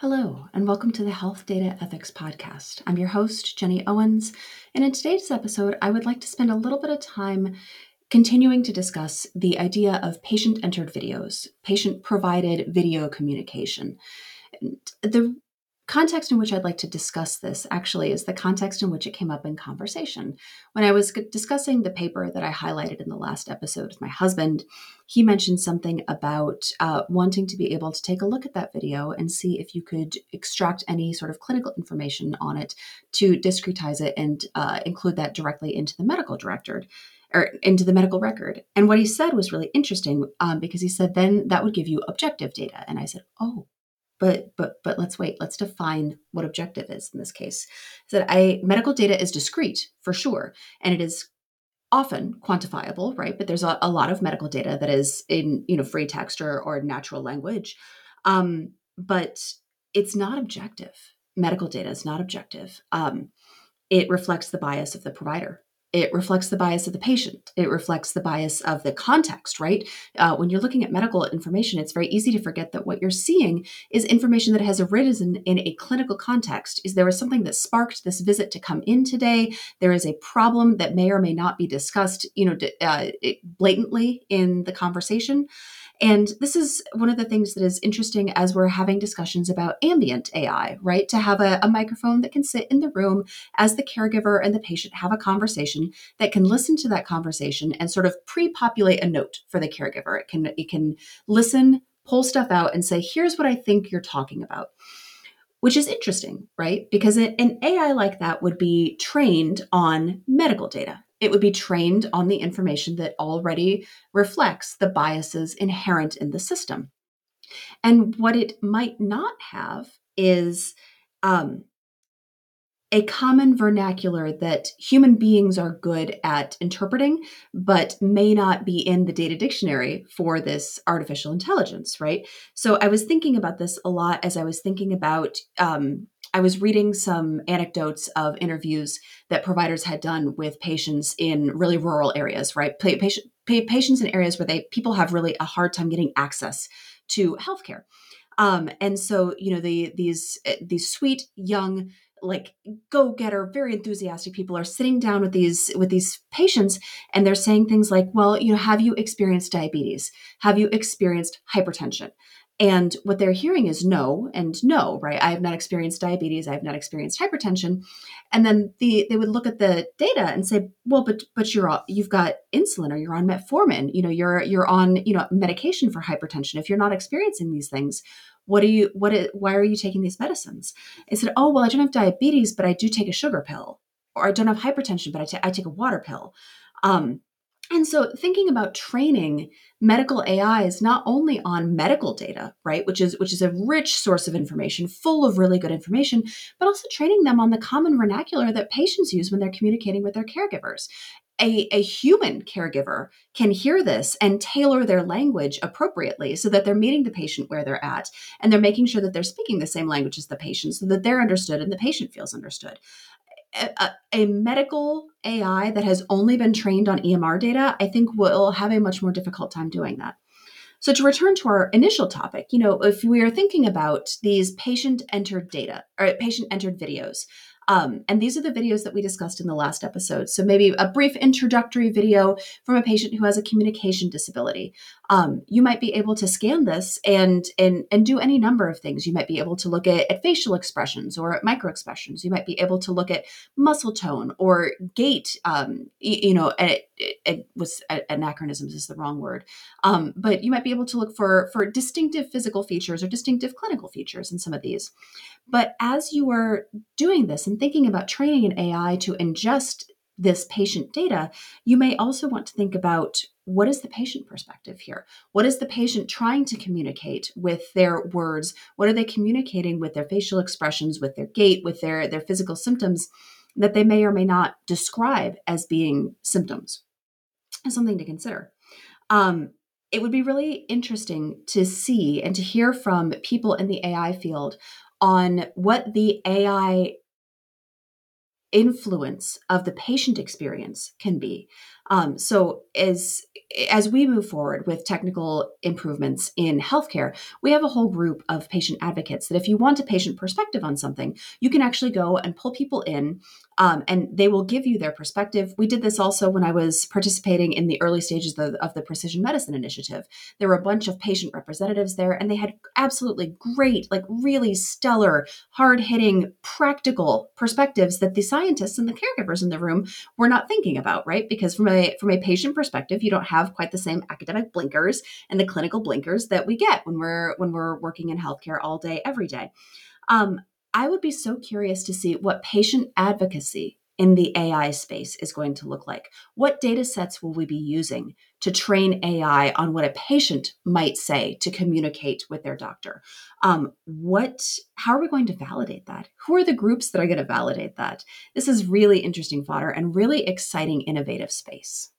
Hello, and welcome to the Health Data Ethics Podcast. I'm your host, Jenny Owens, and in today's episode, I would like to spend a little bit of time continuing to discuss the idea of patient entered videos, patient provided video communication. The context in which I'd like to discuss this actually is the context in which it came up in conversation. When I was discussing the paper that I highlighted in the last episode with my husband, he mentioned something about uh, wanting to be able to take a look at that video and see if you could extract any sort of clinical information on it to discretize it and uh, include that directly into the medical director or into the medical record. And what he said was really interesting um, because he said then that would give you objective data. And I said, oh, but but but let's wait. Let's define what objective is in this case. So that i medical data is discrete for sure and it is often quantifiable right? But there's a, a lot of medical data that is in you know free text or, or natural language. Um, but it's not objective. Medical data is not objective. Um, it reflects the bias of the provider it reflects the bias of the patient. It reflects the bias of the context, right? Uh, when you're looking at medical information, it's very easy to forget that what you're seeing is information that has arisen in a clinical context. Is there is something that sparked this visit to come in today? There is a problem that may or may not be discussed, you know, uh, blatantly in the conversation. And this is one of the things that is interesting as we're having discussions about ambient AI, right? To have a, a, microphone that can sit in the room as the caregiver and the patient have a conversation that can listen to that conversation and sort of pre-populate a note for the caregiver. It can it can listen, pull stuff out, and say, here's what I think you're talking about which is interesting, right? Because an AI like that would be trained on medical data it would be trained on the information that already reflects the biases inherent in the system. And what it might not have is um, a common vernacular that human beings are good at interpreting, but may not be in the data dictionary for this artificial intelligence, right? So I was thinking about this a lot as I was thinking about um, I was reading some anecdotes of interviews that providers had done with patients in really rural areas, right? Patient, patients in areas where they people have really a hard time getting access to healthcare. Um, and so, you know, the these eh, these sweet young like go getter very enthusiastic people are sitting down with these with these patients and they're saying things like well you know have you experienced diabetes have you experienced hypertension and what they're hearing is no and no, right? I have not experienced diabetes. I have not experienced hypertension. And then the they would look at the data and say, well, but but you're you've got insulin or you're on metformin. You know, you're you're on you know medication for hypertension. If you're not experiencing these things, what are you what is, why are you taking these medicines? I said, oh well, I don't have diabetes, but I do take a sugar pill, or I don't have hypertension, but I, t- I take a water pill. Um, and so thinking about training medical AIs not only on medical data, right, which is which is a rich source of information, full of really good information, but also training them on the common vernacular that patients use when they're communicating with their caregivers. A, a human caregiver can hear this and tailor their language appropriately so that they're meeting the patient where they're at and they're making sure that they're speaking the same language as the patient so that they're understood and the patient feels understood a, a, medical AI that has only been trained on EMR data, I think will have a much more difficult time doing that. So to return to our initial topic, you know, if we are thinking about these patient entered data or patient entered videos, um, and these are the videos that we discussed in the last episode. So maybe a brief introductory video from a patient who has a communication disability. Um, you might be able to scan this and and and do any number of things. You might be able to look at, at facial expressions or micro expressions. You might be able to look at muscle tone or gait. Um, you, you, know, it, it, it was anachronisms is the wrong word, um, but you might be able to look for for distinctive physical features or distinctive clinical features in some of these. But as you are doing this and thinking about training an AI to ingest this patient data, you may also want to think about what is the patient perspective here? What is the patient trying to communicate with their words? What are they communicating with their facial expressions, with their gait, with their, their physical symptoms that they may or may not describe as being symptoms? Something to consider. Um, it would be really interesting to see and to hear from people in the AI field on what the AI influence of the patient experience can be. Um, so as as we move forward with technical improvements in healthcare, we have a whole group of patient advocates that if you want a patient perspective on something, you can actually go and pull people in um, and they will give you their perspective. We did this also when I was participating in the early stages of, of the Precision Medicine Initiative. There were a bunch of patient representatives there, and they had absolutely great, like really stellar, hard hitting, practical perspectives that the scientists and the caregivers in the room were not thinking about, right? Because from a from a patient perspective, you don't have quite the same academic blinkers and the clinical blinkers that we get when we're when we're working in healthcare all day, every day. Um, I would be so curious to see what patient advocacy in the AI space is going to look like. What data sets will we be using to train AI on what a patient might say to communicate with their doctor? Um, what? How are we going to validate that? Who are the groups that are going to validate that? This is really interesting fodder and really exciting, innovative space.